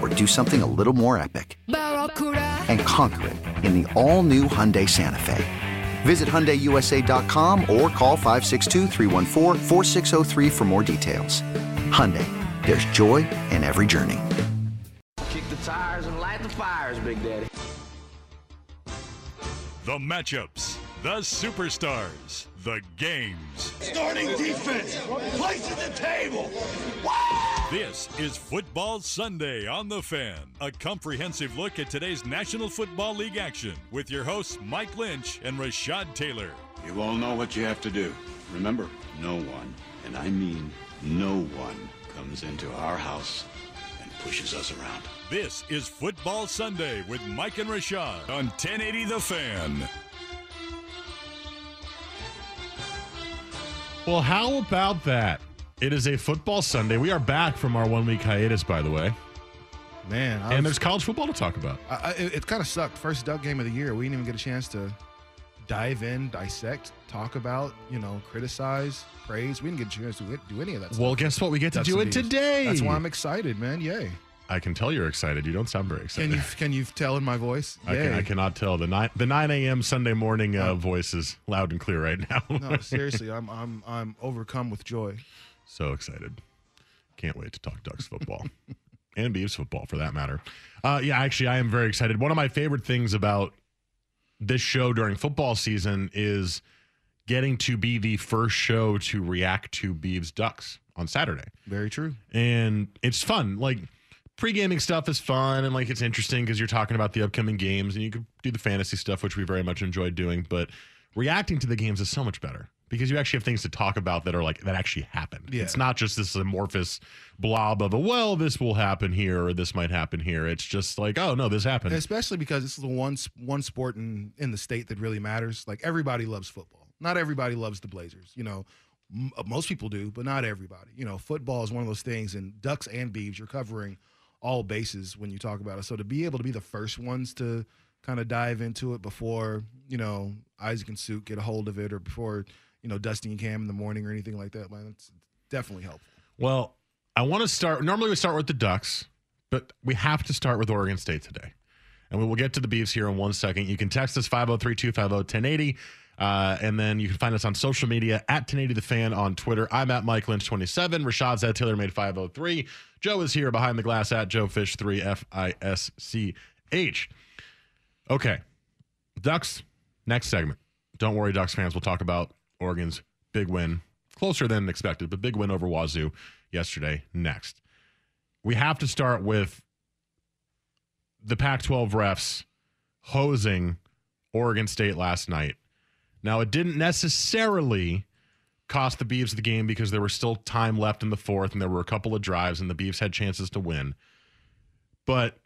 or do something a little more epic? And conquer it in the all new Hyundai Santa Fe. Visit HyundaiUSA.com or call 562 for more details. Hyundai, there's joy in every journey. Kick the tires and light the fires, Big Daddy. The matchups, the superstars, the games. Starting defense, places the table. This is Football Sunday on The Fan, a comprehensive look at today's National Football League action with your hosts Mike Lynch and Rashad Taylor. You all know what you have to do. Remember, no one, and I mean no one, comes into our house and pushes us around. This is Football Sunday with Mike and Rashad on 1080 The Fan. Well, how about that? It is a football Sunday. We are back from our one week hiatus, by the way. Man, and there's college football to talk about. I, I, it, it kind of sucked. First Duck game of the year. We didn't even get a chance to dive in, dissect, talk about, you know, criticize, praise. We didn't get a chance to do any of that. Stuff. Well, guess what? We get to That's do it today. That's why I'm excited, man. Yay! I can tell you're excited. You don't sound very excited. Can you can you tell in my voice? I, can, I cannot tell. The nine the nine a.m. Sunday morning uh, voice is loud and clear right now. no, seriously, I'm I'm I'm overcome with joy. So excited! Can't wait to talk Ducks football and Beavs football for that matter. Uh, yeah, actually, I am very excited. One of my favorite things about this show during football season is getting to be the first show to react to Beavs Ducks on Saturday. Very true, and it's fun. Like pre-gaming stuff is fun and like it's interesting because you're talking about the upcoming games and you can do the fantasy stuff which we very much enjoyed doing but reacting to the games is so much better because you actually have things to talk about that are like that actually happened. Yeah. it's not just this amorphous blob of a well this will happen here or this might happen here. It's just like oh no this happened. Especially because this is the one one sport in in the state that really matters. Like everybody loves football. Not everybody loves the blazers you know. Uh, most people do, but not everybody. You know, football is one of those things, and Ducks and Beavs, you're covering all bases when you talk about it. So to be able to be the first ones to kind of dive into it before you know Isaac and Suk get a hold of it, or before you know Dusty and Cam in the morning or anything like that, man, it's definitely helpful. Well, I want to start. Normally we start with the Ducks, but we have to start with Oregon State today. And we will get to the Beavs here in one second. You can text us 503 250 1080. Uh, and then you can find us on social media at 1080 The Fan on Twitter. I'm at Mike Lynch 27. Rashad's at Taylor Made 503. Joe is here behind the glass at Joe Fisch 3 F I S C H. Okay. Ducks, next segment. Don't worry, Ducks fans. We'll talk about Oregon's big win. Closer than expected, but big win over Wazoo yesterday next. We have to start with the Pac 12 refs hosing Oregon State last night now, it didn't necessarily cost the Beavs the game because there was still time left in the fourth and there were a couple of drives and the Beavs had chances to win. But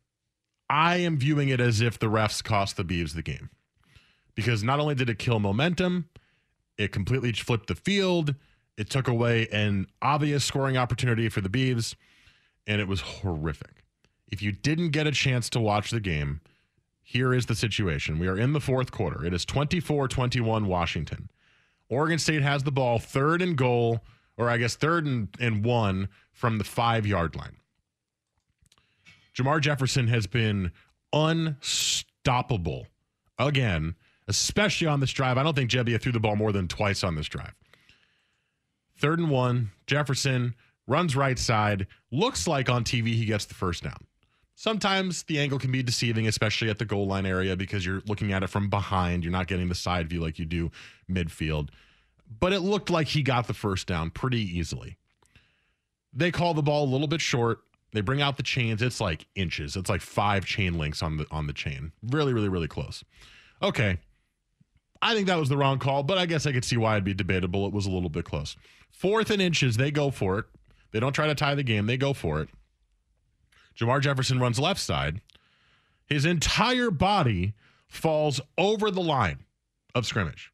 I am viewing it as if the refs cost the Beavs the game because not only did it kill momentum, it completely flipped the field. It took away an obvious scoring opportunity for the Beavs, and it was horrific. If you didn't get a chance to watch the game, here is the situation. We are in the fourth quarter. It is 24 21 Washington. Oregon State has the ball third and goal, or I guess third and, and one from the five yard line. Jermar Jefferson has been unstoppable again, especially on this drive. I don't think Gebbia threw the ball more than twice on this drive. Third and one, Jefferson runs right side. Looks like on TV he gets the first down. Sometimes the angle can be deceiving, especially at the goal line area, because you're looking at it from behind. You're not getting the side view like you do midfield. But it looked like he got the first down pretty easily. They call the ball a little bit short. They bring out the chains. It's like inches. It's like five chain links on the on the chain. Really, really, really close. Okay. I think that was the wrong call, but I guess I could see why it'd be debatable. It was a little bit close. Fourth and inches, they go for it. They don't try to tie the game, they go for it. Jermar Jefferson runs left side. His entire body falls over the line of scrimmage.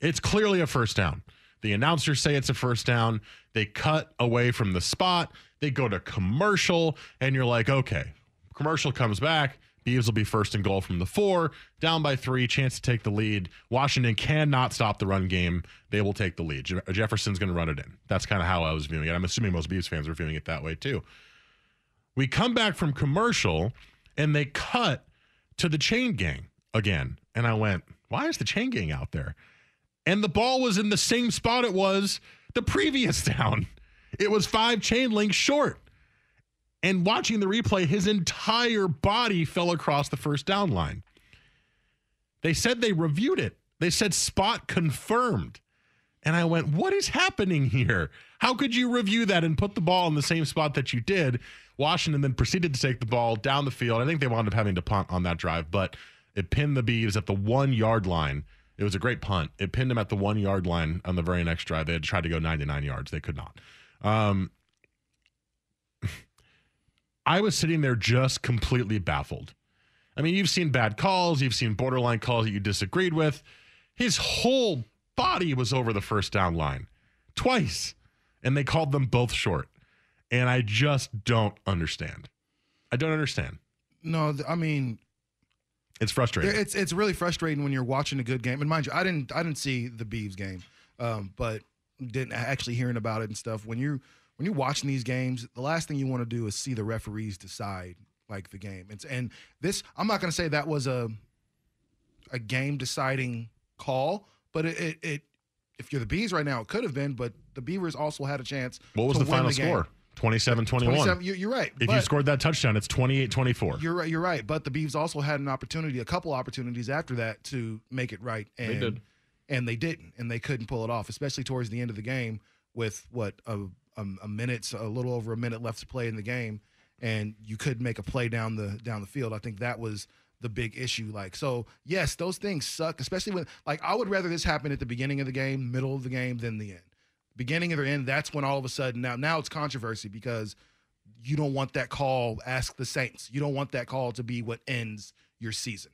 It's clearly a first down. The announcers say it's a first down. They cut away from the spot. They go to commercial, and you're like, okay, commercial comes back. Beavs will be first and goal from the four, down by three, chance to take the lead. Washington cannot stop the run game. They will take the lead. Jefferson's going to run it in. That's kind of how I was viewing it. I'm assuming most Beavs fans are viewing it that way too. We come back from commercial, and they cut to the chain gang again. And I went, why is the chain gang out there? And the ball was in the same spot it was the previous down. It was five chain links short. And watching the replay, his entire body fell across the first down line. They said they reviewed it. They said spot confirmed. And I went, what is happening here? How could you review that and put the ball in the same spot that you did? Washington then proceeded to take the ball down the field. I think they wound up having to punt on that drive, but it pinned the Beavs at the one yard line. It was a great punt. It pinned them at the one yard line on the very next drive. They had tried to go 99 yards. They could not. Um, I was sitting there just completely baffled. I mean, you've seen bad calls, you've seen borderline calls that you disagreed with. His whole body was over the first down line twice, and they called them both short. And I just don't understand. I don't understand. No, I mean, It's frustrating. It's it's really frustrating when you're watching a good game. And mind you, I didn't I didn't see the Beavs game, um, but didn't actually hearing about it and stuff. When you when you're watching these games, the last thing you want to do is see the referees decide like the game. It's and this I'm not going to say that was a a game deciding call, but it, it it if you're the Bees right now, it could have been. But the Beavers also had a chance. what was the final game. score? 27 21. 27. you- You're right. If you scored that touchdown, it's 28 24. you're right. You're right. But the Beavs also had an opportunity, a couple opportunities after that to make it right, and did. and they didn't, and they couldn't pull it off, especially towards the end of the game with what a a, a minute, a little over a minute left to play in the game, and you couldn't make a play down the down the field. I think that was the big issue. Like, so yes, those things suck, especially when like I would rather this happen at the beginning of the game, middle of the game, than the end. Beginning of the end, that's when all of a sudden now now it's controversy because you don't want that call. Ask the Saints. You don't want that call to be what ends your season,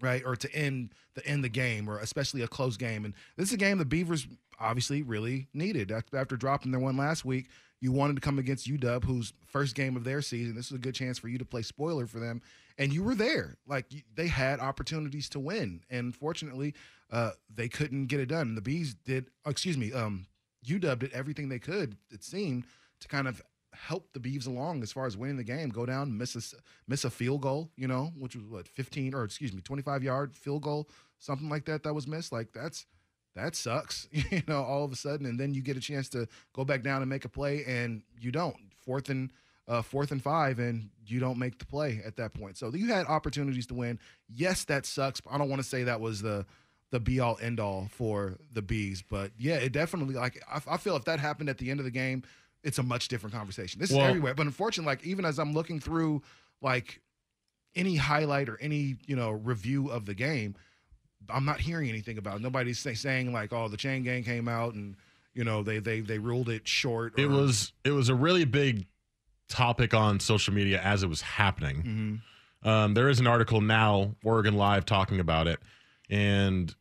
right? Or to end the end the game, or especially a close game. And this is a game the Beavers obviously really needed after, dropping their one last week. You wanted to come against UW, whose first game of their season. This is a good chance for you to play spoiler for them, and you were there. Like they had opportunities to win, and fortunately, uh, they couldn't get it done. The Bees did. oh, Excuse me. Um, UW did everything they could. It seemed to kind of help the Beavs along as far as winning the game. Go down, miss a miss a field goal, you know, which was what 15 or excuse me, 25 yard field goal, something like that that was missed. Like that's that sucks, you know, all of a sudden, and then you get a chance to go back down and make a play, and you don't. Fourth and uh, fourth and five, and you don't make the play at that point. So you had opportunities to win. Yes, that sucks. But I don't want to say that was the the be all end all for the bees, but yeah, it definitely like I, I feel if that happened at the end of the game, it's a much different conversation. This Well- is everywhere, but unfortunately, like even as I'm looking through like any highlight or any you know review of the game, I'm not hearing anything about. It. Nobody's say, saying like, "Oh, the chain gang came out and you know they they they ruled it short." It was it was a really big topic on social media as it was happening. Mhm. Um, there is an article now, Oregon Live, talking about it, and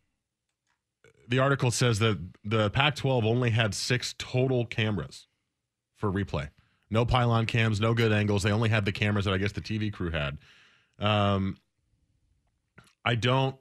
the article says that the Pac-12 only had six total cameras for replay. No pylon cams, no good angles. They only had the cameras that I guess the TV crew had. Um, I don't,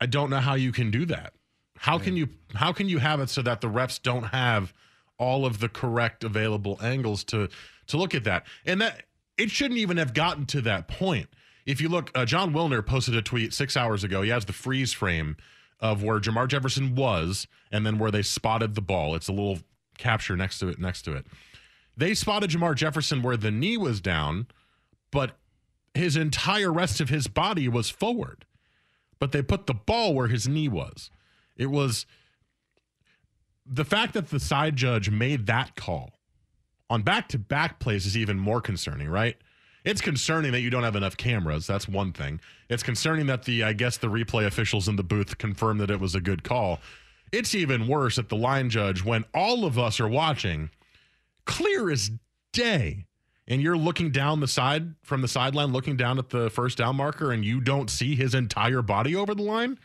I don't know how you can do that. How can you how can you have it so that the refs don't have all of the correct available angles to to look at that? And that it shouldn't even have gotten to that point. If you look, uh, Jon Wilner posted a tweet six hours ago. He has the freeze frame of where Jermar Jefferson was, and then where they spotted the ball. It's a little capture next to it. Next to it, they spotted Jermar Jefferson where the knee was down, but his entire rest of his body was forward. But they put the ball where his knee was. It was the fact that the side judge made that call on back to back plays is even more concerning, right? It's concerning that you don't have enough cameras. That's one thing. It's concerning that the, I guess, the replay officials in the booth confirmed that it was a good call. It's even worse that the line judge, when all of us are watching, clear as day, and you're looking down the side from the sideline, looking down at the first down marker, and you don't see his entire body over the line.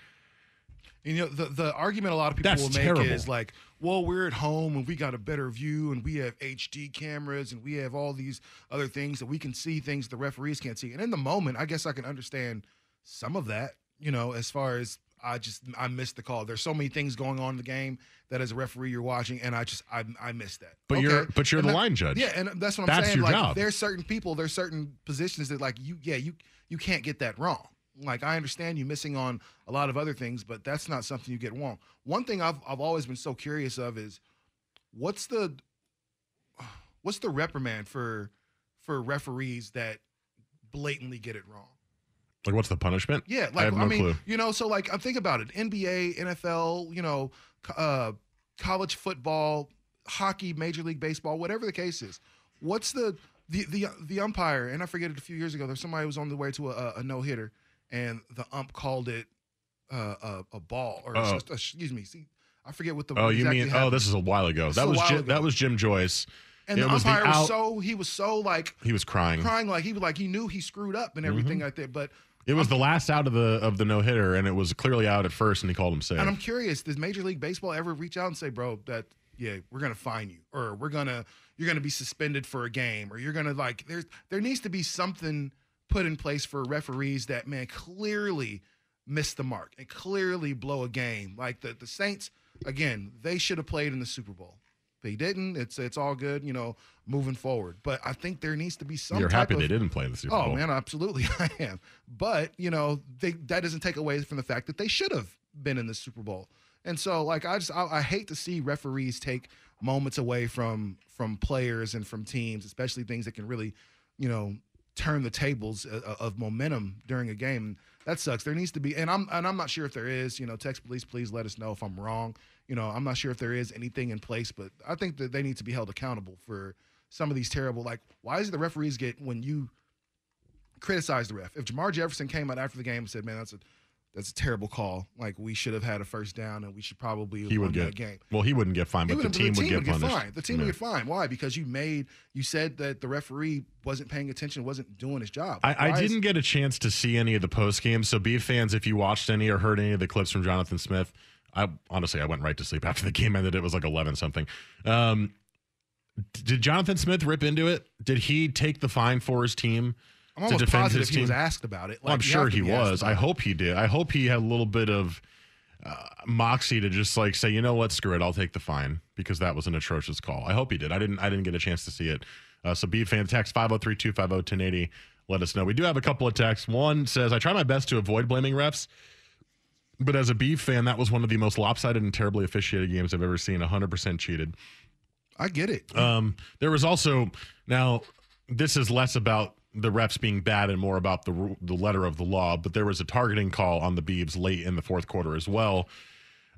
You know, the, the argument a lot of people That's will make terrible. is like, well, we're at home and we got a better view and we have HD cameras and we have all these other things that we can see things the referees can't see. And in the moment, I guess I can understand some of that, you know, as far as I just I missed the call. There's so many things going on in the game that as a referee you're watching, and I just I I missed that. But you're- but you're And the that- line judge. Yeah, and that's what I'm That's saying. your like job. there's certain people, there's certain positions that like you yeah, you you can't get that wrong. Like I understand you missing on a lot of other things, but that's not something you get wrong. One thing I've I've always been so curious of is what's the what's the reprimand for for referees that blatantly get it wrong? Like, what's the punishment? Yeah, I like I, no mean, clue. you know, so like I'm thinking about it. NBA, NFL, you know, uh, college football, hockey, Major League Baseball, whatever the case is. What's the the the the umpire? And I forget it a few years ago. There's somebody who was on the way to a, a no hitter, and the ump called it uh, a, a ball or Oh. excuse me. See, I forget what the Oh, you exactly mean? happened. Oh, this is a while ago. This That a was Jim, ago. that was Jim Joyce. and the it was the umpire was so he was so like He was crying. crying like he was like he knew he screwed up and everything like that. But It was the last out of the of the no hitter, and it was clearly out at first, and he called him safe. And I'm curious, does Major League Baseball ever reach out and say, "Bro, that yeah, we're gonna fine you, or we're gonna you're gonna be suspended for a game, or you're gonna like there's there needs to be something put in place for referees that man clearly miss the mark and clearly blow a game. Like the the Saints, again, they should have played in the Super Bowl. They didn't. It's it's all good, you know, moving forward. But I think there needs to be some. You're happy of, they didn't play in the Super Oh Bowl. Oh man, absolutely, I am. But you know, they, that doesn't take away from the fact that they should have been in the Super Bowl. And so, like, I just I, I hate to see referees take moments away from from players and from teams, especially things that can really, you know, turn the tables of, of momentum during a game. That sucks. There needs to be, and I'm and I'm not sure if there is. You know, text police, please let us know if I'm wrong. You know, I'm not sure if there is anything in place, but I think that they need to be held accountable for some of these terrible. Like, why is it the referees get when you criticize the ref? If Jermar Jefferson came out after the game and said, "Man, that's a that's a terrible call. Like, we should have had a first down, and we should probably he would that get game." well. He wouldn't get fined, but the would've- team, would get punished. fined. The team Yeah. would get fined. Why? Because you made you said that the referee wasn't paying attention, wasn't doing his job. I, I didn't get a chance to see any of the post games. So, Beef fans, if you watched any or heard any of the clips from Jonathan Smith, I honestly I went right to sleep after the game ended. It was like eleven something. Um, did Jonathan Smith rip into it? Did he take the fine for his team? I'm to almost defend positive he was asked about it. Well, I'm sure he was. I hope he did. I hope he had a little bit of uh, moxie to just like say, you know what, screw it, I'll take the fine because that was an atrocious call. I hope he did. I didn't. I didn't get a chance to see it. Uh, so, be fan text 503-250-1080. Let us know. We do have a couple of texts. One says, "I try my best to avoid blaming refs." But as a Beef fan, that was one of the most lopsided and terribly officiated games I've ever seen. 100% cheated. I get it. Um, there was also now this is less about the refs being bad and more about the the letter of the law. But there was a targeting call on the Beavs late in the fourth quarter as well.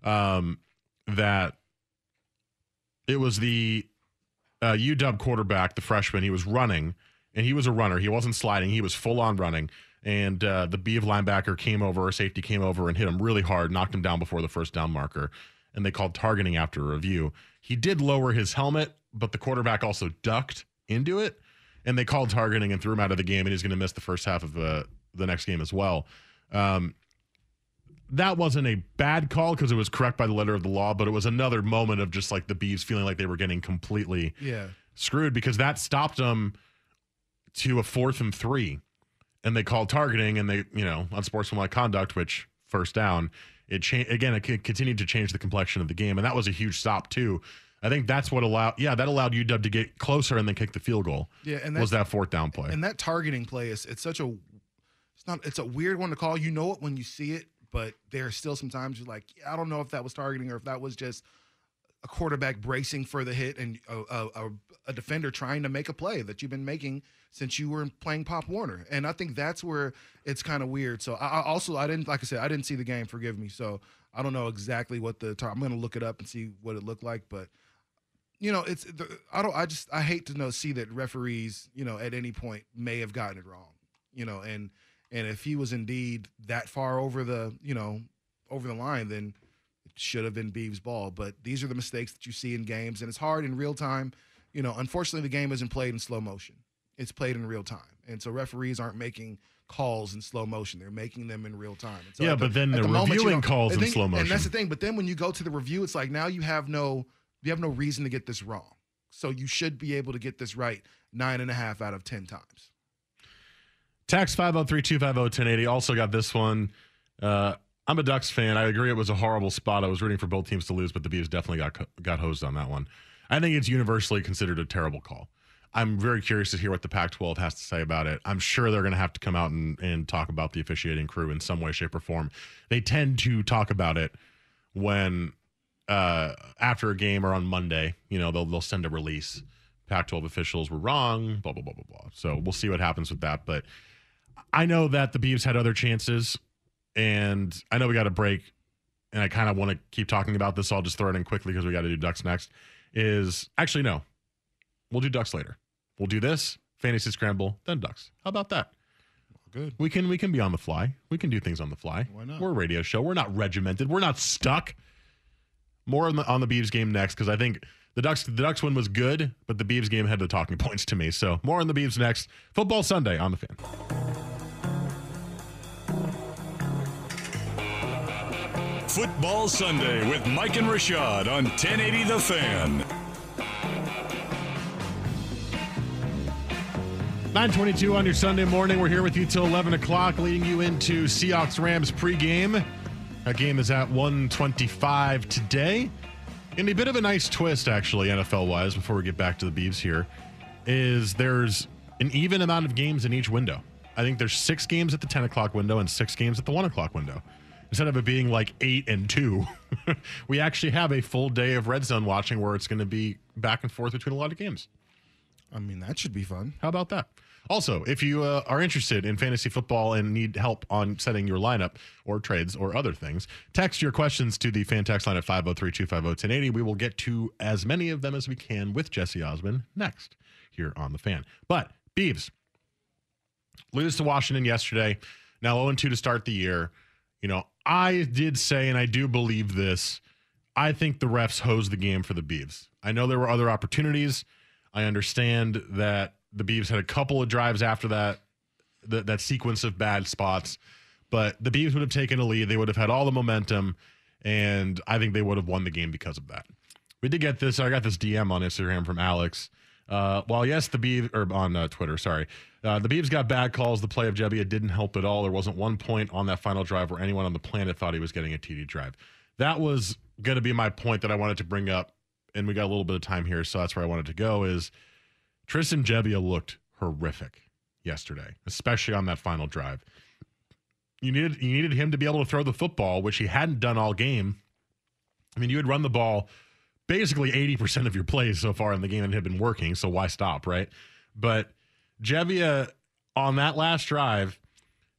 Um, that it was the uh, UW quarterback, the freshman. He was running, and he was a runner. He wasn't sliding. He was full on running. And uh, the Beav linebacker came over, or safety came over and hit him really hard, knocked him down before the first down marker. And they called targeting after a review. He did lower his helmet, but the quarterback also ducked into it. And they called targeting and threw him out of the game, and he's going to miss the first half of uh, the next game as well. Um, that wasn't a bad call because it was correct by the letter of the law, but it was another moment of just like the Bees feeling like they were getting completely yeah. screwed because that stopped them to a fourth and three. And they called targeting and they, you know, unsportsmanlike conduct, which first down. it changed again. It continued to change the complexion of the game, and that was a huge stop too. I think that's what allowed. Yeah, that allowed UW to get closer and then kick the field goal. Yeah, and was that fourth down play? And that targeting play is it's such a it's not it's a weird one to call. You know it when you see it, but there are still some times you're like, I don't know if that was targeting or if that was just a quarterback bracing for the hit and a, a, a, a defender trying to make a play that you've been making since you were playing Pop Warner. And I think that's where it's kind of weird. So I, I also I didn't like I said I didn't see the game. Forgive me. So I don't know exactly what the tar- I'm going to look it up and see what it looked like, but you know, it's the, I don't I just I hate to know see that referees, you know, at any point may have gotten it wrong. You know, and and if he was indeed that far over the, you know, over the line, then it should have been Beavs' ball. But these are the mistakes that you see in games, and it's hard in real time. You know, unfortunately, the game isn't played in slow motion; it's played in real time, and so referees aren't making calls in slow motion; they're making them in real time. So Yeah, the- but then they're the moment, you reviewing know- calls in slow motion. and that's the thing. But then when you go to the review, it's like now you have no you have no reason to get this wrong. So you should be able to get this right nine and a half out of ten times. Tax 503-250-1080 also got this one. Uh, I'm a Ducks fan. I agree it was a horrible spot. I was rooting for both teams to lose, but the Beavs definitely got got hosed on that one. I think it's universally considered a terrible call. I'm very curious to hear what the Pac-12 has to say about it. I'm sure they're going to have to come out and, and talk about the officiating crew in some way, shape, or form. They tend to talk about it when uh, after a game or on Monday. You know, they'll they'll send a release. Pac-12 officials were wrong. Blah blah blah blah blah. So we'll see what happens with that. But I know that the Beavs had other chances, and I know we got a break, and I kind of want to keep talking about this. So I'll just throw it in quickly because we got to do Ducks next. Is actually no, we'll do Ducks later. We'll do this fantasy scramble, then Ducks. How about that? Good. We can we can be on the fly. We can do things on the fly. Why not? We're a radio show. We're not regimented. We're not stuck. More on the on the Beavs game next because I think the Ducks the Ducks win was good, but the Beavs game had the talking points to me. So more on the Beavs next. Football Sunday on the fan. Football Sunday with Mike and Rashad on 1080 The Fan. 922 on your Sunday morning. We're here with you till 11 o'clock, leading you into Seahawks Rams pregame. That game is at 125 today. And a bit of a nice twist, actually, NFL wise, before we get back to the Beavs here, is there's an even amount of games in each window. I think there's six games at the 10 o'clock window and six games at the 1 o'clock window. Instead of it being like eight and two, we actually have a full day of red zone watching where it's going to be back and forth between a lot of games. I mean, that should be fun. How about that? Also, if you uh, are interested in fantasy football and need help on setting your lineup or trades or other things, text your questions to the fan text line at 503 250 1080. We will get to as many of them as we can with Jesse Osmond next here on the fan. But, Beavs, lose to Washington yesterday. Now 0 2 to start the year. You know, I did say, and I do believe this, I think the refs hosed the game for the Beavs. I know there were other opportunities. I understand that the Beavs had a couple of drives after that, that, that sequence of bad spots, but the Beavs would have taken a lead. They would have had all the momentum, and I think they would have won the game because of that. We did get this. I got this DM on Instagram from Alex. Uh, while yes, the Beavs or on uh, Twitter, sorry, uh, the Beavs got bad calls. The play of Gebbia didn't help at all. There wasn't one point on that final drive where anyone on the planet thought he was getting a TD drive. That was going to be my point that I wanted to bring up, and we got a little bit of time here, so that's where I wanted to go. Is Tristan Gebbia looked horrific yesterday, especially on that final drive. You needed you needed him to be able to throw the football, which he hadn't done all game. I mean, you had run the ball basically 80% of your plays so far in the game and had been working, so why stop, right? But Gebbia uh, on that last drive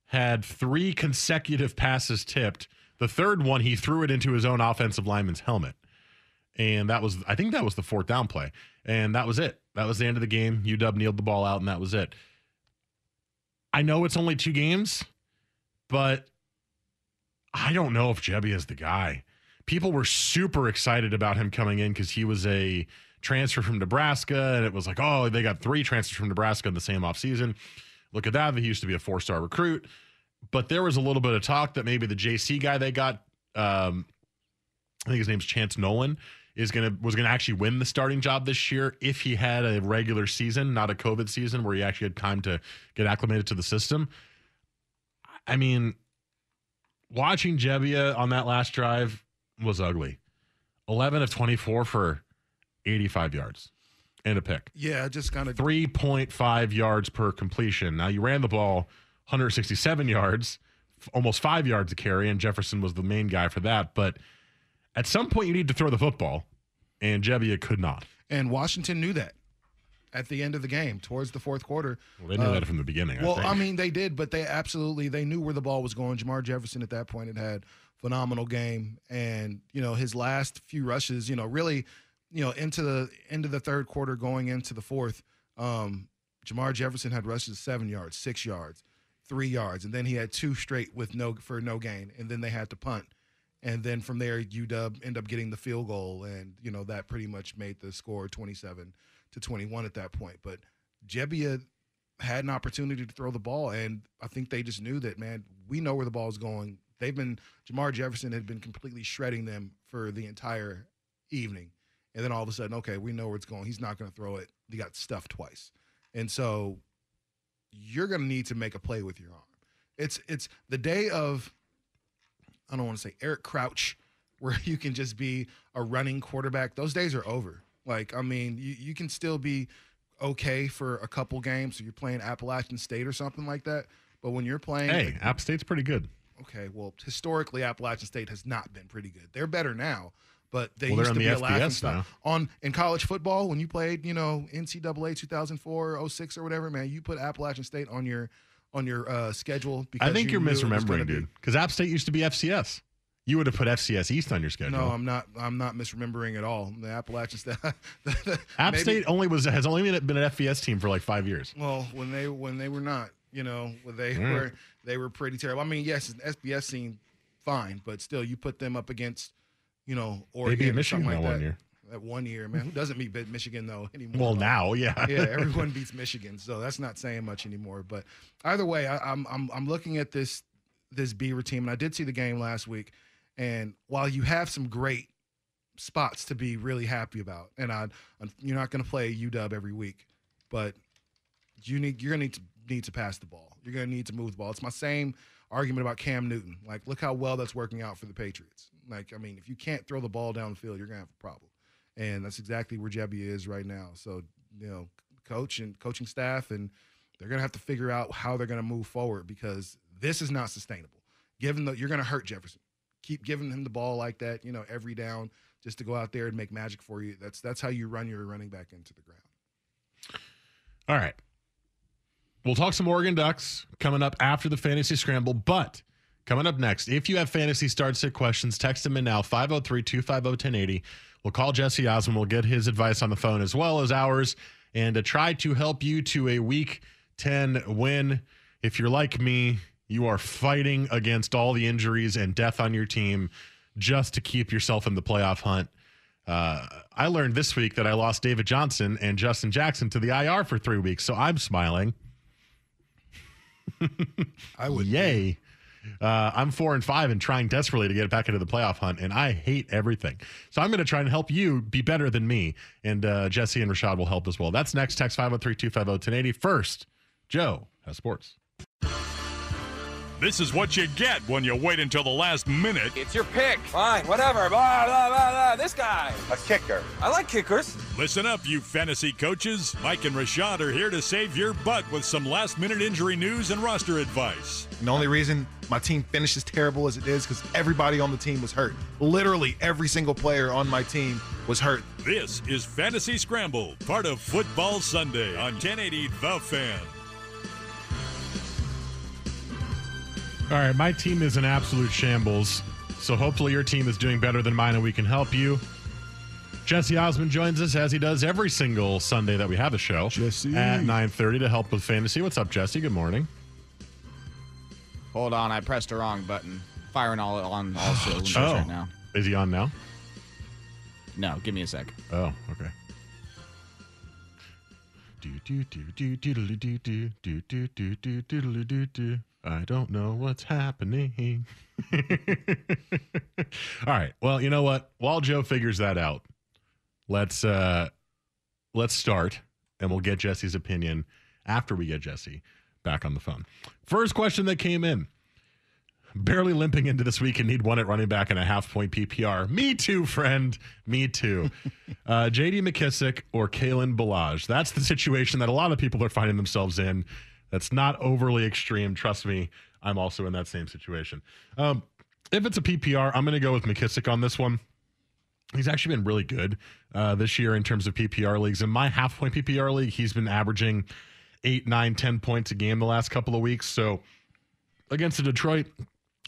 had three consecutive passes tipped. The third one, he threw it into his own offensive lineman's helmet. And that was, I think that was the fourth down play. And that was it. That was the end of the game. UW kneeled the ball out, and that was it. I know it's only two games, but I don't know if Gebbia is the guy. People were super excited about him coming in because he was a transfer from Nebraska, and it was like, oh, they got three transfers from Nebraska in the same offseason. Look at that. He used to be a four star recruit. But there was a little bit of talk that maybe the JC guy they got, um, I think his name's Chance Nolan, is gonna was gonna actually win the starting job this year if he had a regular season, not a COVID season where he actually had time to get acclimated to the system. I mean, watching Gebbia on that last drive was ugly. 11 of 24 for 85 yards and a pick. Yeah, just kind of 3.5 yards per completion. Now, you ran the ball 167 yards, almost five yards a carry, and Jefferson was the main guy for that. But at some point, you need to throw the football, and Gebbia could not. and Washington knew that at the end of the game, towards the fourth quarter. Well, they knew Uh, that from the beginning. Well, I, think. I mean, they did, but they absolutely they knew where the ball was going. Jermar Jefferson at that point had had phenomenal game, and you know his last few rushes, you know, really, you know, into the into the third quarter, going into the fourth, um, Jermar Jefferson had rushes seven yards, six yards, three yards, and then he had two straight with no for no gain, and then they had to punt. And then from there, UW uh, end up getting the field goal, and you know that pretty much made the score twenty-seven to twenty-one at that point. But Gebbia had an opportunity to throw the ball, and I think they just knew that, man, we know where the ball is going. They've been Jermar Jefferson had been completely shredding them for the entire evening, and then all of a sudden, okay, we know where it's going. He's not going to throw it. He got stuffed twice, and so you're going to need to make a play with your arm. It's it's the day of I don't want to say Eric Crouch, where you can just be a running quarterback. Those days are over. Like, I mean, you, you can still be okay for a couple games. So you're playing Appalachian State or something like that. But when you're playing, hey, App State's pretty good. okay, well, historically, Appalachian State has not been pretty good. They're better now, but they Well, used to the be a laughing stock. On in college football, when you played, you know, NCAA 2004, 06 or whatever, man, you put Appalachian State on your on your uh, schedule. Because I think you you're knew it was gonna misremembering, dude. Because App State used to be FCS. You would have put FCS East on your schedule. No, I'm not. I'm not misremembering at all. The Appalachian State. App maybe- State only was has only been an FBS team for like five years. Well, when they when they were not, you know, when they Mm. were they were pretty terrible. I mean, yes, the SBS seemed fine, but still, you put them up against, you know, Oregon, beat or Michigan something that like one that. year. That one year, man. Who doesn't beat Michigan though anymore? Well, now, yeah, yeah, everyone beats Michigan, so that's not saying much anymore. But either way, I, I'm I'm I'm looking at this this Beaver team, and I did see the game last week. And while you have some great spots to be really happy about, and I, you're not going to play UW every week, but you need you're going to need to need to pass the ball. You're going to need to move the ball. It's my same argument about Cam Newton. Like, look how well that's working out for the Patriots. Like, I mean, if you can't throw the ball down the field, you're going to have a problem. And that's exactly where Gebbia is right now. So, you know, coach and coaching staff, and they're to have to figure out how they're to move forward because this is not sustainable. Given that you're to hurt Jefferson, keep giving him the ball like that, you know, every down, just to go out there and make magic for you. That's that's how you run your running back into the ground. All right. We'll talk some Oregon Ducks coming up after the fantasy scramble. But coming up next, if you have fantasy start sit questions, text them in now 503 250 1080. We'll call Jesse Osmond. We'll get his advice on the phone as well as ours and to try to help you to a week 10 win. If you're like me, you are fighting against all the injuries and death on your team just to keep yourself in the playoff hunt. Uh, I learned this week that I lost David Johnson and Justin Jackson to the IR for three weeks, so I'm smiling. I would Yay. Uh, I'm four and five and trying desperately to get back into the playoff hunt, and I hate everything. So I'm going to try and help you be better than me. And uh, Jesse and Rashad will help as well. That's next. Text 503 250 1080. First, Joe has sports. This is what you get when you wait until the last minute. It's your pick. Fine, whatever. Blah, blah, blah, blah. This guy. A kicker. I like kickers. Listen up, you fantasy coaches. Mike and Rashad are here to save your butt with some last minute injury news and roster advice. And the only reason my team finished as terrible as it is because everybody on the team was hurt. Literally every single player on my team was hurt. This is Fantasy Scramble, part of Football Sunday on 1080 The Fan. All right, my team is an absolute shambles. So hopefully your team is doing better than mine and we can help you. Jesse Osmond joins us as he does every single Sunday that we have a show Jesse. at 9:30 to help with fantasy. What's up, Jesse? Good morning. Hold on, I pressed the wrong button. Firing all on all cylinders Oh. right now. Is he on now? No, give me a sec. Oh, okay. Do do do do doodly do do do do do do doodly do do. I don't know what's happening. All right. Well, you know what? While Joe figures that out, let's uh let's start and we'll get Jesse's opinion after we get Jesse back on the phone. First question that came in. barely limping into this week and need one at running back and a half point PPR. Me too, friend. Me too. uh, JD McKissic or Kalen Ballage. That's the situation that a lot of people are finding themselves in. That's not overly extreme. Trust me, I'm also in that same situation. Um, if it's a PPR, I'm going to go with McKissic on this one. He's actually been really good uh, this year in terms of PPR leagues. In my half point PPR league, he's been averaging eight, nine, ten points a game the last couple of weeks. So against the Detroit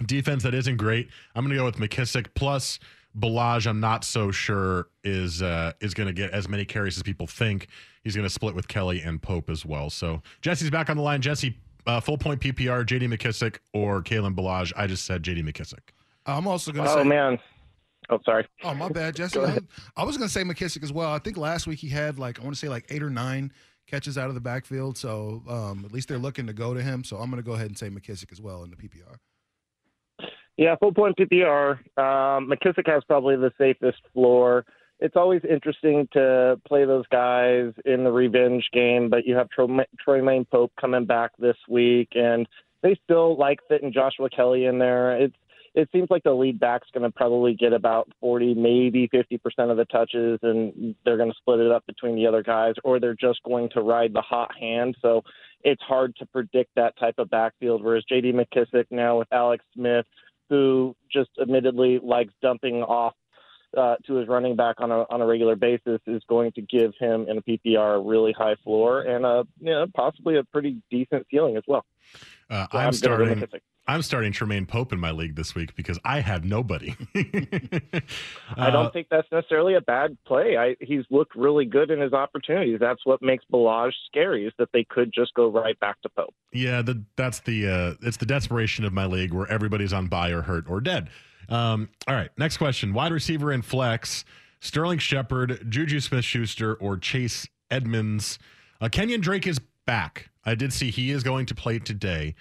defense that isn't great, I'm going to go with McKissic plus Ballage. I'm not so sure is uh, is going to get as many carries as people think. He's going to split with Kelley and Pope as well. So Jesse's back on the line. Jesse, uh, full point PPR, JD McKissic or Kalen Ballage. I just said JD McKissic. I'm also going to Oh say. man. Oh, sorry. Oh, my bad, Jesse. I was going to say McKissic as well. I think last week he had like I want to say like eight or nine catches out of the backfield. So um, at least they're looking to go to him. So I'm going to go ahead and say McKissic as well in the PPR. Yeah, full point PPR. Um, McKissic has probably the safest floor. It's always interesting to play those guys in the revenge game, but you have Tro- Troymaine Pope coming back this week, and they still like fitting Joshua Kelley in there. It's it seems like the lead back's going to probably get about 40, maybe 50% of the touches, and they're going to split it up between the other guys, or they're just going to ride the hot hand. So it's hard to predict that type of backfield. Whereas J.D. McKissic now with Alex Smith, who just admittedly likes dumping off uh, to his running back on a on a regular basis, is going to give him in a PPR a really high floor and a you know, possibly a pretty decent ceiling as well. Uh, So I'm, I'm starting. I'm starting Tremaine Pope in my league this week because I have nobody. I Uh, don't think that's necessarily a bad play. I, he's looked really good in his opportunities. That's what makes Ballage scary is that they could just go right back to Pope. Yeah, the, that's the uh, it's the desperation of my league where everybody's on buy or hurt or dead. Um, all right, next question: wide receiver in flex, Sterling Shepard, Juju Smith-Schuster, or Chase Edmonds. Uh, Kenyon Drake is back. I did see he is going to play today.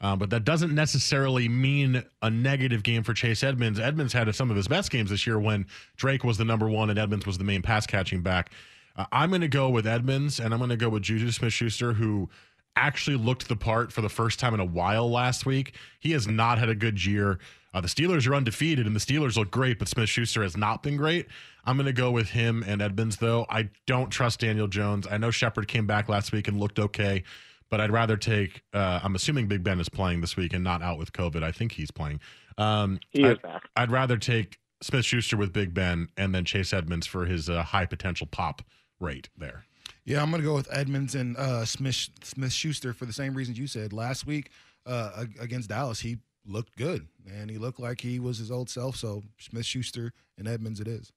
Uh, but that doesn't necessarily mean a negative game for Chase Edmonds. Edmonds had some of his best games this year when Drake was the number one and Edmonds was the main pass catching back. Uh, I'm going to go with Edmonds and I'm going to go with Juju Smith Schuster, who actually looked the part for the first time in a while last week. He has not had a good year. Uh, the Steelers are undefeated and the Steelers look great, but Smith Schuster has not been great. I'm going to go with him and Edmonds, though. I don't trust Daniel Jones. I know Shepard came back last week and looked okay but I'd rather take. Uh, I'm assuming Big Ben is playing this week and not out with COVID. I think he's playing. Um, He is I'd, back. I'd rather take Smith Schuster with Big Ben and then Chase Edmonds for his uh, high potential pop rate there. Yeah, I'm going to go with Edmonds and uh, Smith Smith Schuster for the same reasons you said last week uh, against Dallas. He looked good and he looked like he was his old self. So Smith Schuster and Edmonds, it is.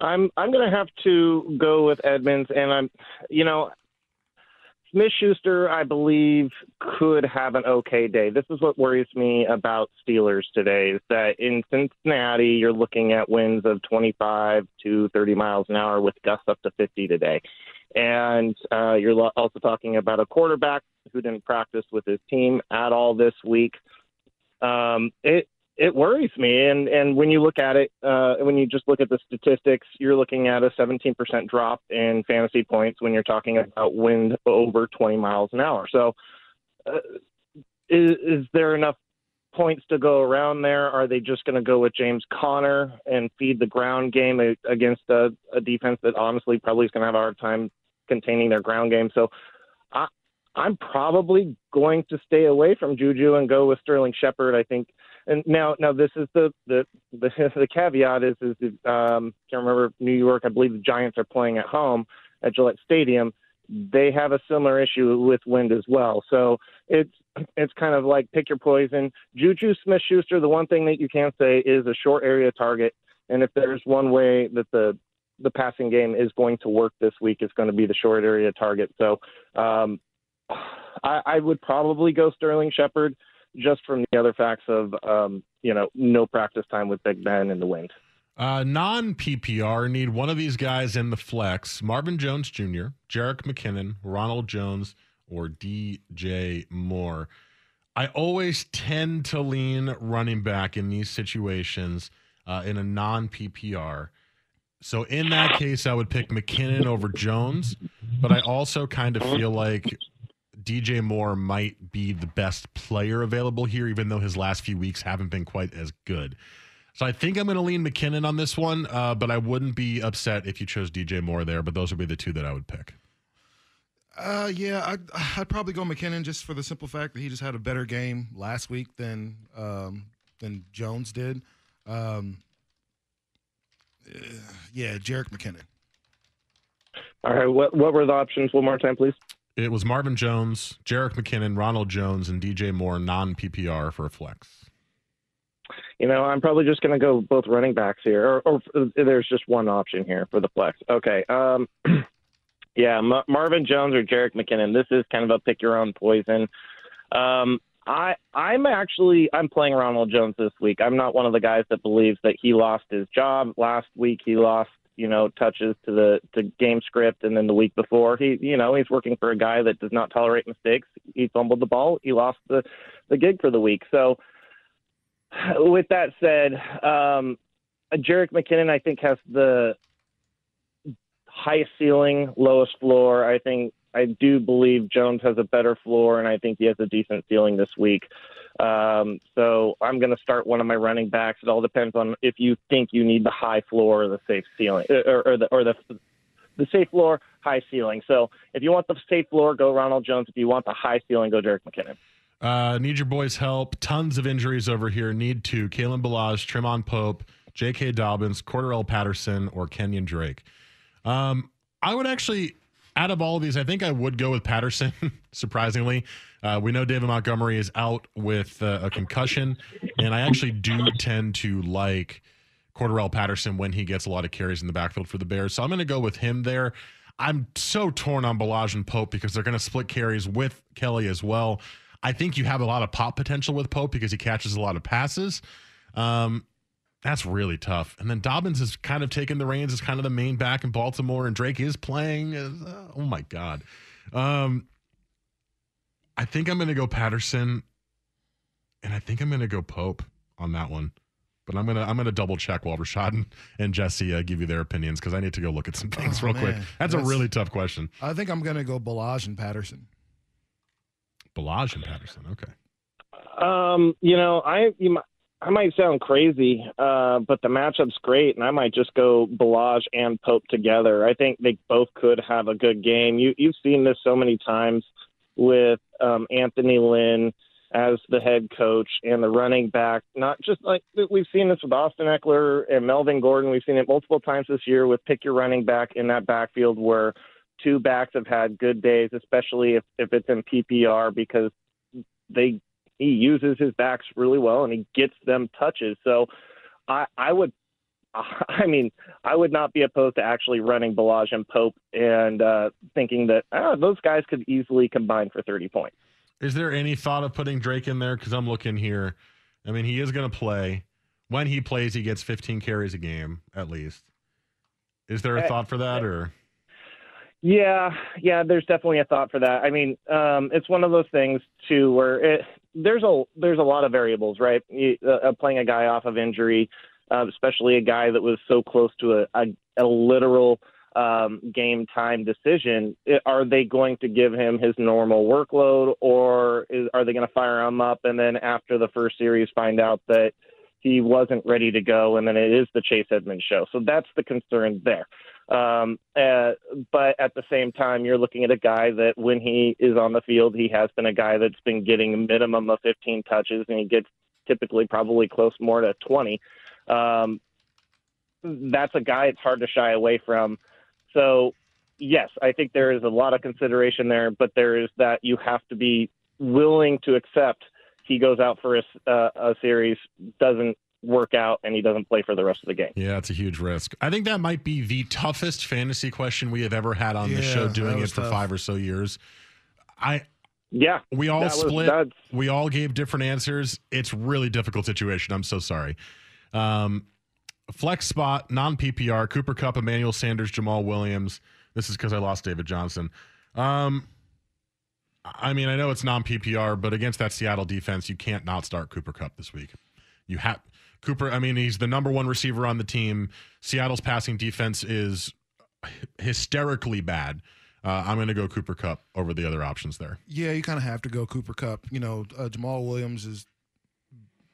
I'm I'm going to have to go with Edmonds, and I'm, you know, Smith Schuster, I believe, could have an okay day. This is what worries me about Steelers today: is that in Cincinnati, you're looking at winds of 25 to 30 miles an hour with gusts up to 50 today, and uh, you're also talking about a quarterback who didn't practice with his team at all this week. Um, it it worries me. And and when you look at it, uh, when you just look at the statistics, you're looking at a 17% drop in fantasy points when you're talking about wind over 20 miles an hour. So, uh, is, is there enough points to go around there? Are they just going to go with James Conner and feed the ground game against a, a defense that honestly probably is going to have a hard time containing their ground game? So, I, I'm probably going to stay away from Juju and go with Sterling Shepard. I think and now now this is the the the, the caveat is is um can't remember New York I believe the Giants are playing at home at Gillette Stadium. They have a similar issue with wind as well. So it's it's kind of like pick your poison. Juju Smith Schuster the one thing that you can say is a short area target. And if there's one way that the the passing game is going to work this week it's going to be the short area target. So um I, I would probably go Sterling Shepard just from the other facts of um, you know no practice time with Big Ben in the wind. Uh, non PPR need one of these guys in the flex Marvin Jones Jr., Jerick McKinnon, Ronald Jones, or DJ Moore. I always tend to lean running back in these situations uh, in a non PPR. So in that case, I would pick McKinnon over Jones, but I also kind of feel like that DJ Moore might be the best player available here, even though his last few weeks haven't been quite as good. So I think I'm going to lean McKinnon on this one, uh, but I wouldn't be upset if you chose DJ Moore there. But those would be the two that I would pick. Uh, yeah, I'd, I'd probably go McKinnon just for the simple fact that he just had a better game last week than um, than Jones did. Um, yeah, Jerick McKinnon. All right, what what were the options? One more time, please. It was Marvin Jones, Jerick McKinnon, Ronald Jones, and DJ Moore non PPR for a flex. You know, I'm probably just going to go both running backs here, or, or there's just one option here for the flex. Okay. Um, yeah, M- Marvin Jones or Jerick McKinnon. This is kind of a pick your own poison. Um, I I'm actually I'm playing Ronald Jones this week. I'm not one of the guys that believes that he lost his job last week. He lost you know touches to the to game script, and then the week before he you know he's working for a guy that does not tolerate mistakes. He fumbled the ball. He lost the the gig for the week. So with that said, um, Jerick McKinnon I think has the highest ceiling, lowest floor. I think I do believe Jones has a better floor, and I think he has a decent ceiling this week. Um, so I'm going to start one of my running backs. It all depends on if you think you need the high floor or the safe ceiling, or, or the or the the safe floor, high ceiling. So if you want the safe floor, go Ronald Jones. If you want the high ceiling, go Jerick McKinnon. Uh, need your boys' help. Tons of injuries over here. Need to Kalen Ballage, Troymaine Pope, J.K. Dobbins, Cordarrelle Patterson, or Kenyon Drake. Um, I would actually out of all of these, I think I would go with Patterson. surprisingly, uh, we know David Montgomery is out with uh, a concussion, and I actually do tend to like Cordarrelle Patterson when he gets a lot of carries in the backfield for the Bears. So I'm going to go with him there. I'm so torn on Ballage and Pope because they're going to split carries with Kelley as well. I think you have a lot of pop potential with Pope because he catches a lot of passes. Um, that's really tough. And then Dobbins has kind of taken the reins as kind of the main back in Baltimore, and Drake is playing. As, uh, oh my god. Um, I think I'm going to go Patterson, and I think I'm going to go Pope on that one. But I'm gonna I'm gonna double check while Rashad and, and Jesse uh, give you their opinions because I need to go look at some things Oh, real man. quick. That's, That's- a really tough question. I think I'm going to go Ballage and Patterson. Ballage and Patterson. Okay. Um, you know, I you might, I might sound crazy, uh, but the matchup's great, and I might just go Ballage and Pope together. I think they both could have a good game. You you've seen this so many times with um, Anthony Lynn as the head coach and the running back. Not just like we've seen this with Austin Ekeler and Melvin Gordon. We've seen it multiple times this year with pick your running back in that backfield where two backs have had good days, especially if if it's in PPR because they he uses his backs really well and he gets them touches. So I I would I mean I would not be opposed to actually running Ballage and Pope and uh, thinking that ah, those guys could easily combine for 30 points. Is there any thought of putting Drake in there? Because I'm looking here. I mean, he is going to play. When he plays, he gets 15 carries a game at least. Is there a Uh, thought for that, or Yeah, yeah, there's definitely a thought for that. I mean, um, it's one of those things too where it, there's a there's a lot of variables, right? You, uh, playing a guy off of injury, uh, especially a guy that was so close to a, a, a literal um, game time decision. Are they going to give him his normal workload, or is, are they going to fire him up and then after the first series find out that he wasn't ready to go, and then it is the Chase Edmonds show? So that's the concern there. Um, uh, but at the same time, you're looking at a guy that when he is on the field, he has been a guy that's been getting a minimum of 15 touches, and he gets typically probably close more to 20. Um, that's a guy it's hard to shy away from. So, yes, I think there is a lot of consideration there, but there is that you have to be willing to accept he goes out for a, uh, a series, doesn't work out, and he doesn't play for the rest of the game. yeah, it's a huge risk. I think that might be the toughest fantasy question we have ever had on the show. Doing it for tough. five or so years. I Yeah, we all that was- split. that's- we all gave different answers. It's really difficult situation. I'm so sorry. Um, flex spot, non PPR, Cooper Kupp, Emmanuel Sanders, Jamaal Williams. This is because I lost David Johnson. Um, I mean, I know it's non PPR, but against that Seattle defense, you can't not start Cooper Kupp this week. You have Cooper. I mean, he's the number one receiver on the team. Seattle's passing defense is hysterically bad. Uh, I'm going to go Cooper Kupp over the other options there. Yeah, you kind of have to go Cooper Kupp. You know, uh, Jamaal Williams has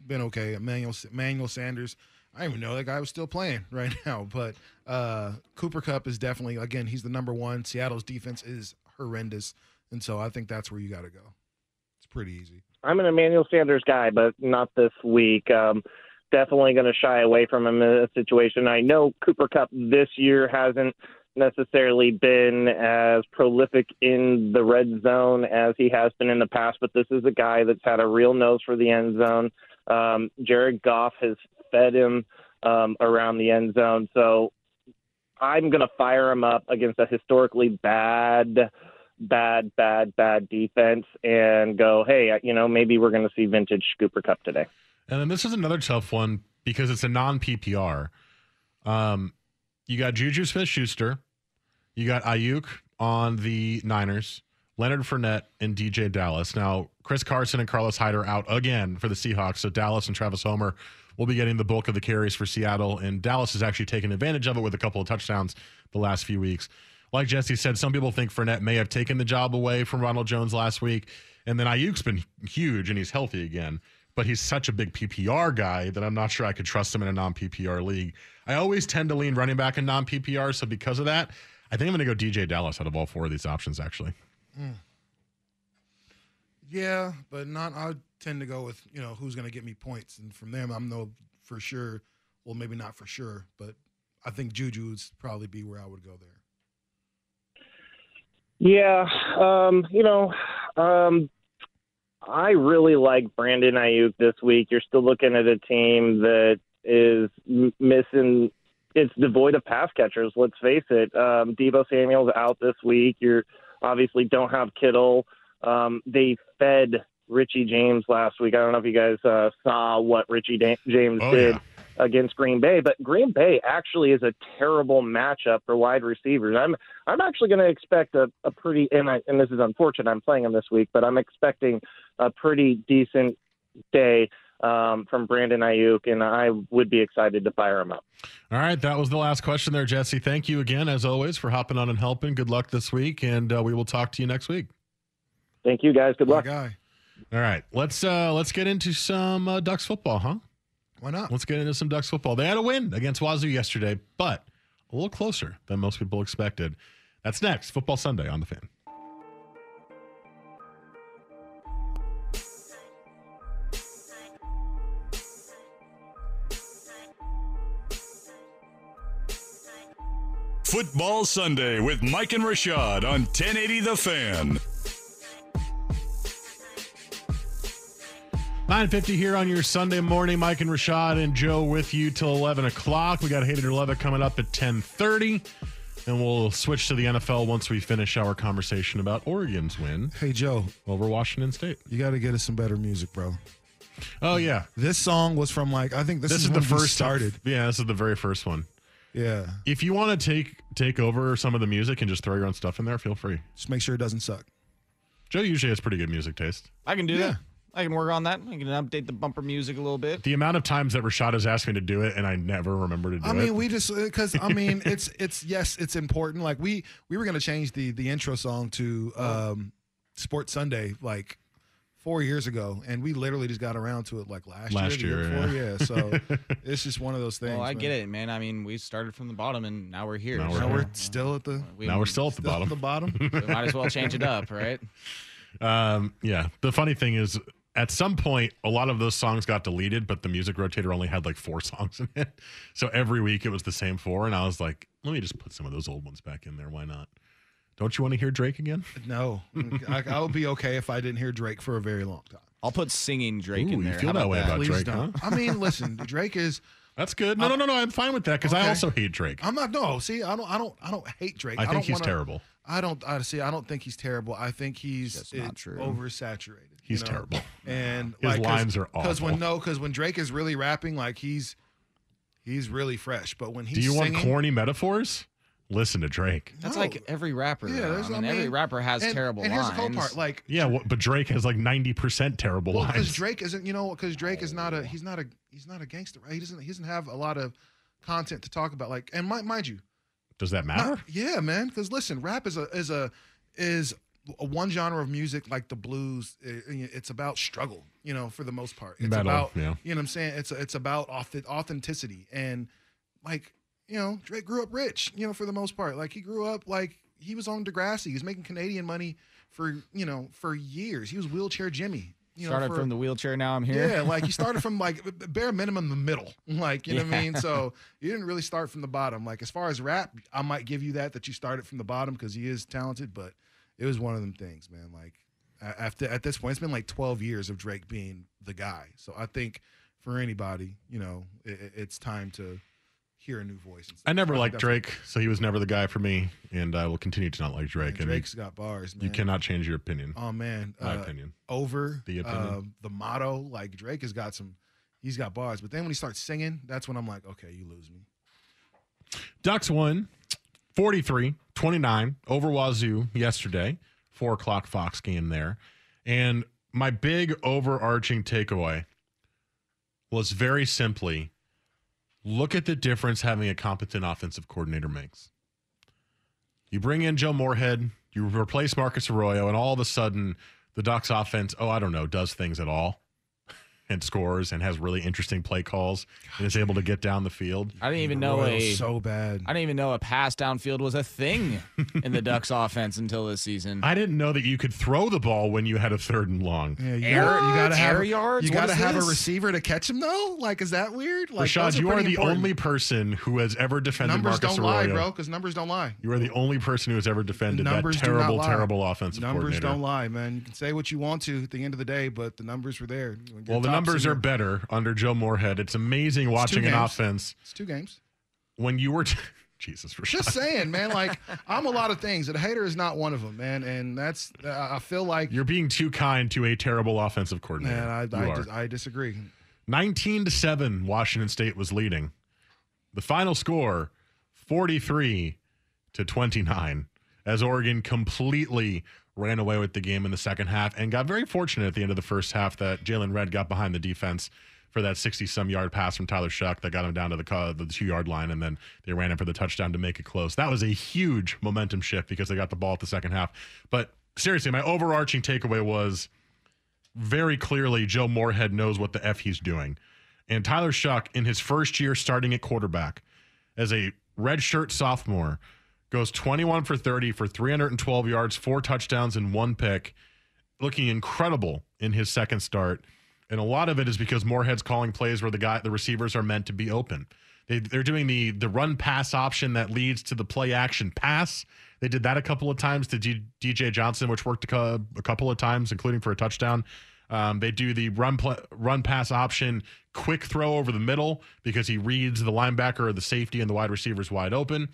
been okay. Emmanuel Emmanuel Sanders. I don't even know that guy was still playing right now, but uh, Cooper Kupp is definitely again he's the number one. Seattle's defense is horrendous, and so I think that's where you got to go. It's pretty easy. I'm an Emmanuel Sanders guy, but not this week. Um, definitely going to shy away from him in a situation. I know Cooper Kupp this year hasn't necessarily been as prolific in the red zone as he has been in the past, but this is a guy that's had a real nose for the end zone. Um, Jared Goff has fed him um, around the end zone, so I'm going to fire him up against a historically bad bad, bad, bad defense and go, hey, you know, maybe we're going to see vintage Cooper Kupp today. And then this is another tough one because it's a non PPR. Um, you got Juju Smith Schuster, you got Aiyuk on the Niners, Leonard Fournette, and DeeJay Dallas. Now, Chris Carson and Carlos Hyde are out again for the Seahawks. So Dallas and Travis Homer will be getting the bulk of the carries for Seattle. And Dallas has actually taken advantage of it with a couple of touchdowns the last few weeks like Jesse said, some people think Fournette may have taken the job away from Ronald Jones last week. And then Aiyuk's been huge and he's healthy again. But he's such a big PPR guy that I'm not sure I could trust him in a non PPR league. I always tend to lean running back in non PPR. So because of that, I think I'm going to go DeeJay Dallas out of all four of these options, actually. Mm. Yeah, but not. I tend to go with you know who's going to get me points, and from them I'm no for sure. Well, maybe not for sure, but I think Juju would probably be where I would go there. Yeah, um, you know, um, I really like Brandon Aiyuk this week. You're still looking at a team that is missing. It's devoid of pass catchers. Let's face it. Um, Deebo Samuel's out this week. You're obviously don't have Kittle. Um, they fed Richie James last week. I don't know if you guys uh, saw what Richie da- James oh, did. Yeah against Green Bay, but Green Bay actually is a terrible matchup for wide receivers. I'm I'm actually going to expect a, a pretty and I, and this is unfortunate. I'm playing him this week, but I'm expecting a pretty decent day um, from Brandon Aiyuk, and I would be excited to fire him up. All right, that was the last question there, Jesse. Thank you again, as always, for hopping on and helping. Good luck this week, and uh, we will talk to you next week. Thank you, guys. Good luck. guy. All right, let's uh, let's get into some uh, Ducks football, huh? Why not? Let's get into some Ducks football. They had a win against Wazoo yesterday, but a little closer than most people expected. That's next. Football Sunday on the fan. Football Sunday with Mike and Rashad on 1080 The Fan. 950 here on your Sunday morning. Mike and Rashad and Joe with you till 11 o'clock. We got Hated or Love It coming up at 1030. And we'll switch to the NFL once we finish our conversation about Oregon's win Hey Joe, over Washington State. you got to get us some better music, bro. Oh, yeah. This song was from like I think this, This, is, is the first started. Yeah, this is the very first one. Yeah, If you want to take take over some of the music and just throw your own stuff in there, feel free. just make sure it doesn't suck. Joe usually has pretty good music taste. I can do Yeah. that. I can work on that. I can update the bumper music a little bit. The amount of times that Rashad has asked me to do it and I never remember to do it. I it. mean, we just because I mean, it's it's yes, it's important. Like we we were gonna change the the intro song to um, Sports Sunday like four years ago, and we literally just got around to it like last, Last year, the year, before. Yeah. So it's just one of those things. Well, I man. get it, man. I mean, we started from the bottom and now we're here. Now we're Now here. we're still at the we, now we're still at the still bottom. at the bottom. we might as well change it up, right? Um, yeah. The funny thing is, at some point, a lot of those songs got deleted, but the music rotator only had like four songs in it. So every week it was the same four. And I was like, let me just put some of those old ones back in there. Why not? Don't you want to hear Drake again? no, I, I would be okay if I didn't hear Drake for a very long time. I'll put singing Drake Ooh, in you feel How that way about Please Drake, don't. huh? I mean, listen, Drake is. That's good. No, no, no, no. I'm fine with that because I also hate Drake. I'm not. No, see, I don't. I don't. I don't hate Drake. I think don't he's wanna- terrible. I don't. I see. I don't think he's terrible. I think he's That's not it- true. oversaturated. He's you know? terrible. And His like, lines are awful. Because when no, because when Drake is really rapping, like he's he's really fresh. But when he's Do you want corny metaphors? Listen to Drake. That's No. like every rapper. Yeah, though. there's. I mean, every rapper has and, terrible And here's the cool part, like Yeah, wh- but Drake has like 90% terrible Well, because lines. Drake isn't, you know, because Drake is not a, he's not a, he's not a gangster, right? He doesn't, he doesn't have a lot of content to talk about. Like, and mind, mind you, Does that matter? Not- yeah, man. Because listen, rap is a is a is a one genre of music like the blues. i- It's about struggle, you know, for the most part. It's Metal, about yeah. you know what I'm saying. It's it's about auth- authenticity and like you know Drake grew up rich, you know, for the most part. Like he grew up like he was on Degrassi. He was making Canadian money for you know for years. He was wheelchair Jimmy. You know, Started for- from the wheelchair. Now I'm here. yeah, like you started from like bare minimum the middle. Like, you know what I mean? So you didn't really start from the bottom. Like as far as rap, I might give you that that you started from the bottom because he is talented, but it was one of them things, man. Like after at this point, it's been like 12 years of Drake being the guy. So I think for anybody, you know, it, it's time to hear a new voice. and I never liked Drake, so he was never the guy for me, and I will continue to not like Drake. and Drake's got bars, man. you cannot change your opinion. Oh man, My uh, opinion. Over The opinion. uh, the motto, like Drake has got some, he's got bars. But then when he starts singing, that's when I'm like, okay, you lose me. Ducks won 43 29 over Wazoo yesterday. Four o'clock Fox game there. And my big overarching takeaway was very simply look at the difference having a competent offensive coordinator makes. You bring in Joe Moorhead, you replace Marcus Arroyo, and all of a sudden the Ducks offense, oh, I don't know, does things at all and scores and has really interesting play calls and is able to get down the field. I didn't even know a so bad. I didn't even know a pass downfield was a thing in the Ducks offense until this season. I didn't know that you could throw the ball when you had a third and long. Yeah, you Air- gotta, you gotta have air yards? You gotta have this? a receiver to catch him though. Like, is that weird? Like, Rashad, you are pretty the important. only person who has ever defended numbers Marcus don't lie, bro. Because numbers don't lie. You are the only person who has ever defended that numbers do not terrible, lie. terrible offensive Numbers coordinator. don't lie, man. You can say what you want to at the end of the day, but the numbers were there. Well, the top numbers are better under Joe Moorhead. It's amazing watching an offense It's two games. when you were. T- Jesus, Rashad. Just saying, man. Like I'm a lot of things, and a hater is not one of them, man. And that's I I feel like You're being too kind to a terrible offensive coordinator. man, I I, dis- I disagree. 19 to 7 Washington State was leading. The final score 43 to 29 as Oregon completely ran away with the game in the second half and got very fortunate at the end of the first half that Jaylon Redd got behind the defense for that 60 some yard pass from Tyler Shough that got him down to the, the two yard line and then they ran in for the touchdown to make it close. That was a huge momentum shift because they got the ball at the second half. But seriously, my overarching takeaway was very clearly Joe Moorhead knows what the F he's doing. And Tyler Shough, in his first year starting at quarterback as a redshirt sophomore, goes 21 for 30 for 312 yards, four touchdowns, and one pick, looking incredible in his second start. And a lot of it is because Moorhead's calling plays where the guy, the receivers are meant to be open. They, they're doing the the run pass option that leads to the play action pass. They did that a couple of times to D, DJ Johnson, which worked a, a couple of times, including for a touchdown. Um, they do the run pl- run pass option, quick throw over the middle because he reads the linebacker or the safety and the wide receivers wide open.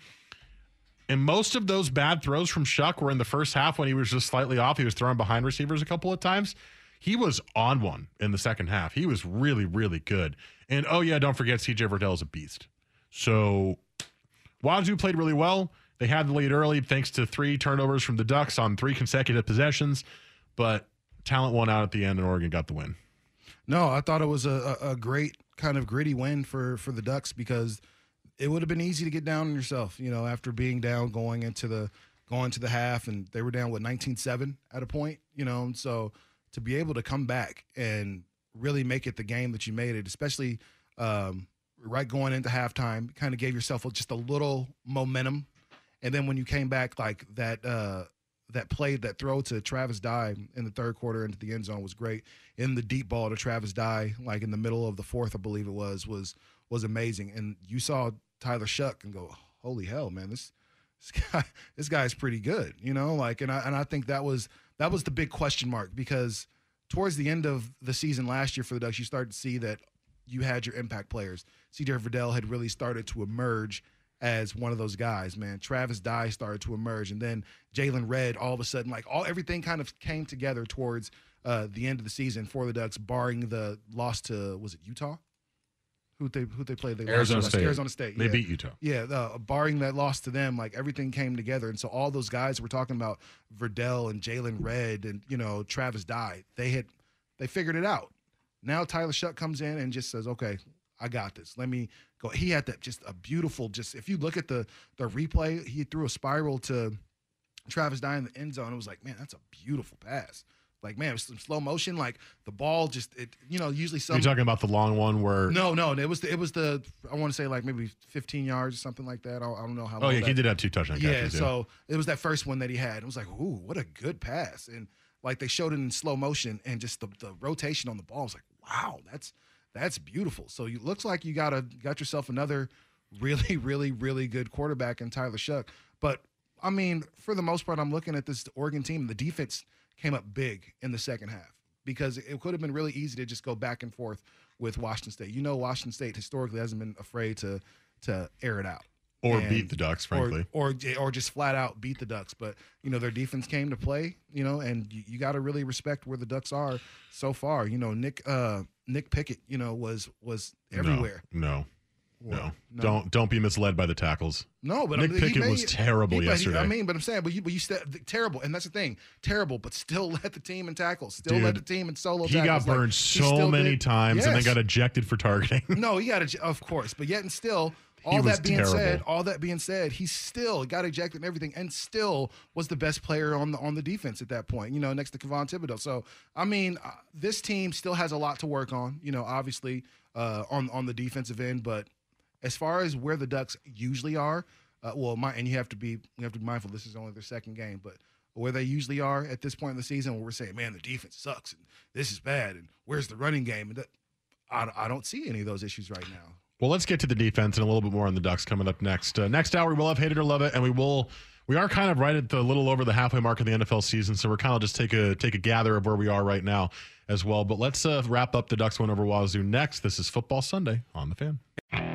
And most of those bad throws from Shough were in the first half when he was just slightly off. He was throwing behind receivers a couple of times. He was on one in the second half. He was really, really good. And oh yeah, don't forget CJ Verdell is a beast. So Wazoo played really well. They had the lead early thanks to three turnovers from the Ducks on three consecutive possessions, but talent won out at the end and Oregon got the win. No, I thought it was a, a, great kind of gritty win for for the Ducks because it would have been easy to get down on yourself, you know, after being down going into the going to the half and they were down with 19-7 at a point, you know, and so to be able to come back and really make it the game that you made it, especially um, right going into halftime, kind of gave yourself just a little momentum. And then when you came back, like that, uh, that play, that throw to Travis Dye in the third quarter into the end zone was great. In the deep ball to Travis Dye, like in the middle of the fourth, I believe it was, was was amazing. And you saw Tyler Shough and go, "Holy hell, man! This this guy this guy's pretty good." You know, like, and I and I think that was that was the big question mark because towards the end of the season last year for the Ducks, you started to see that you had your impact players. CJ Verdell had really started to emerge as one of those guys, man. Travis Dye started to emerge, and then Jaylon Redd all of a sudden, like all everything kind of came together towards uh, the end of the season for the Ducks, barring the loss to was it Utah? Who they who they played? They Arizona lost? State. Arizona State. They yeah. beat Utah. Yeah, uh, barring that loss to them, like everything came together, and so all those guys we're talking about, Verdell and Jaylon Redd and you know Travis Dye, they had they figured it out. Now Tyler Shough comes in and just says, "Okay, I got this. Let me go. He had that just a beautiful. Just if you look at the the replay, he threw a spiral to Travis Dye in the end zone. It was like, man, that's a beautiful pass. Like, man, it was some slow motion. Like the ball just, it, you know, usually some. You're talking about the long one where. No, no, it was the, it was the. I want to say like maybe 15 yards or something like that. I, I don't know how. Oh long yeah, that, he did have two touchdown yeah, catches. so it was that first one that he had. It was like, ooh, what a good pass. And like they showed it in slow motion and just the, the rotation on the ball I was like, wow, that's that's beautiful. So it looks like you got a got yourself another really, really, really good quarterback in Tyler Shough. But I mean, for the most part, I'm looking at this Oregon team. The defense came up big in the second half because it could have been really easy to just go back and forth with Washington State. You know, Washington State historically hasn't been afraid to to air it out or and- beat the Ducks, frankly. or, or or just flat out beat the Ducks. But you know their defense came to play. You know, and you, you got to really respect where the Ducks are so far. You know, Nick uh, Nick Pickett, you know, was was everywhere. No, no, no. No. Don't don't be misled by the tackles. No, but Nick I mean, Pickett made- was terrible he- but he- yesterday. I mean, but I'm saying, but you, but you said terrible, and that's the thing, terrible, but still led the team in tackles, still led the team in solo. he tackles. got burned he so many did- times and then got ejected for targeting. No, he got of course, but yet and still, all that being said, all that being said, he still got ejected and everything, and still was the best player on the on the defense at that point. You know, next to Kayvon Thibodeaux. So, I mean, uh, this team still has a lot to work on. You know, obviously uh, on on the defensive end, but as far as where the Ducks usually are, uh, well, my and you have to be you have to be mindful. This is only their second game, but where they usually are at this point in the season, where we're saying, man, the defense sucks and this is bad, and where's the running game? And that, I, I don't see any of those issues right now. Well, let's get to the defense and a little bit more on the Ducks coming up next. Uh, next hour, we'll have hate it or love it, and we will. We are kind of right at the little over the halfway mark of the NFL season, so we're kind of just take a take a gather of where we are right now as well. But let's uh, wrap up the Ducks win over Wazoo next. This is Football Sunday on the Fan.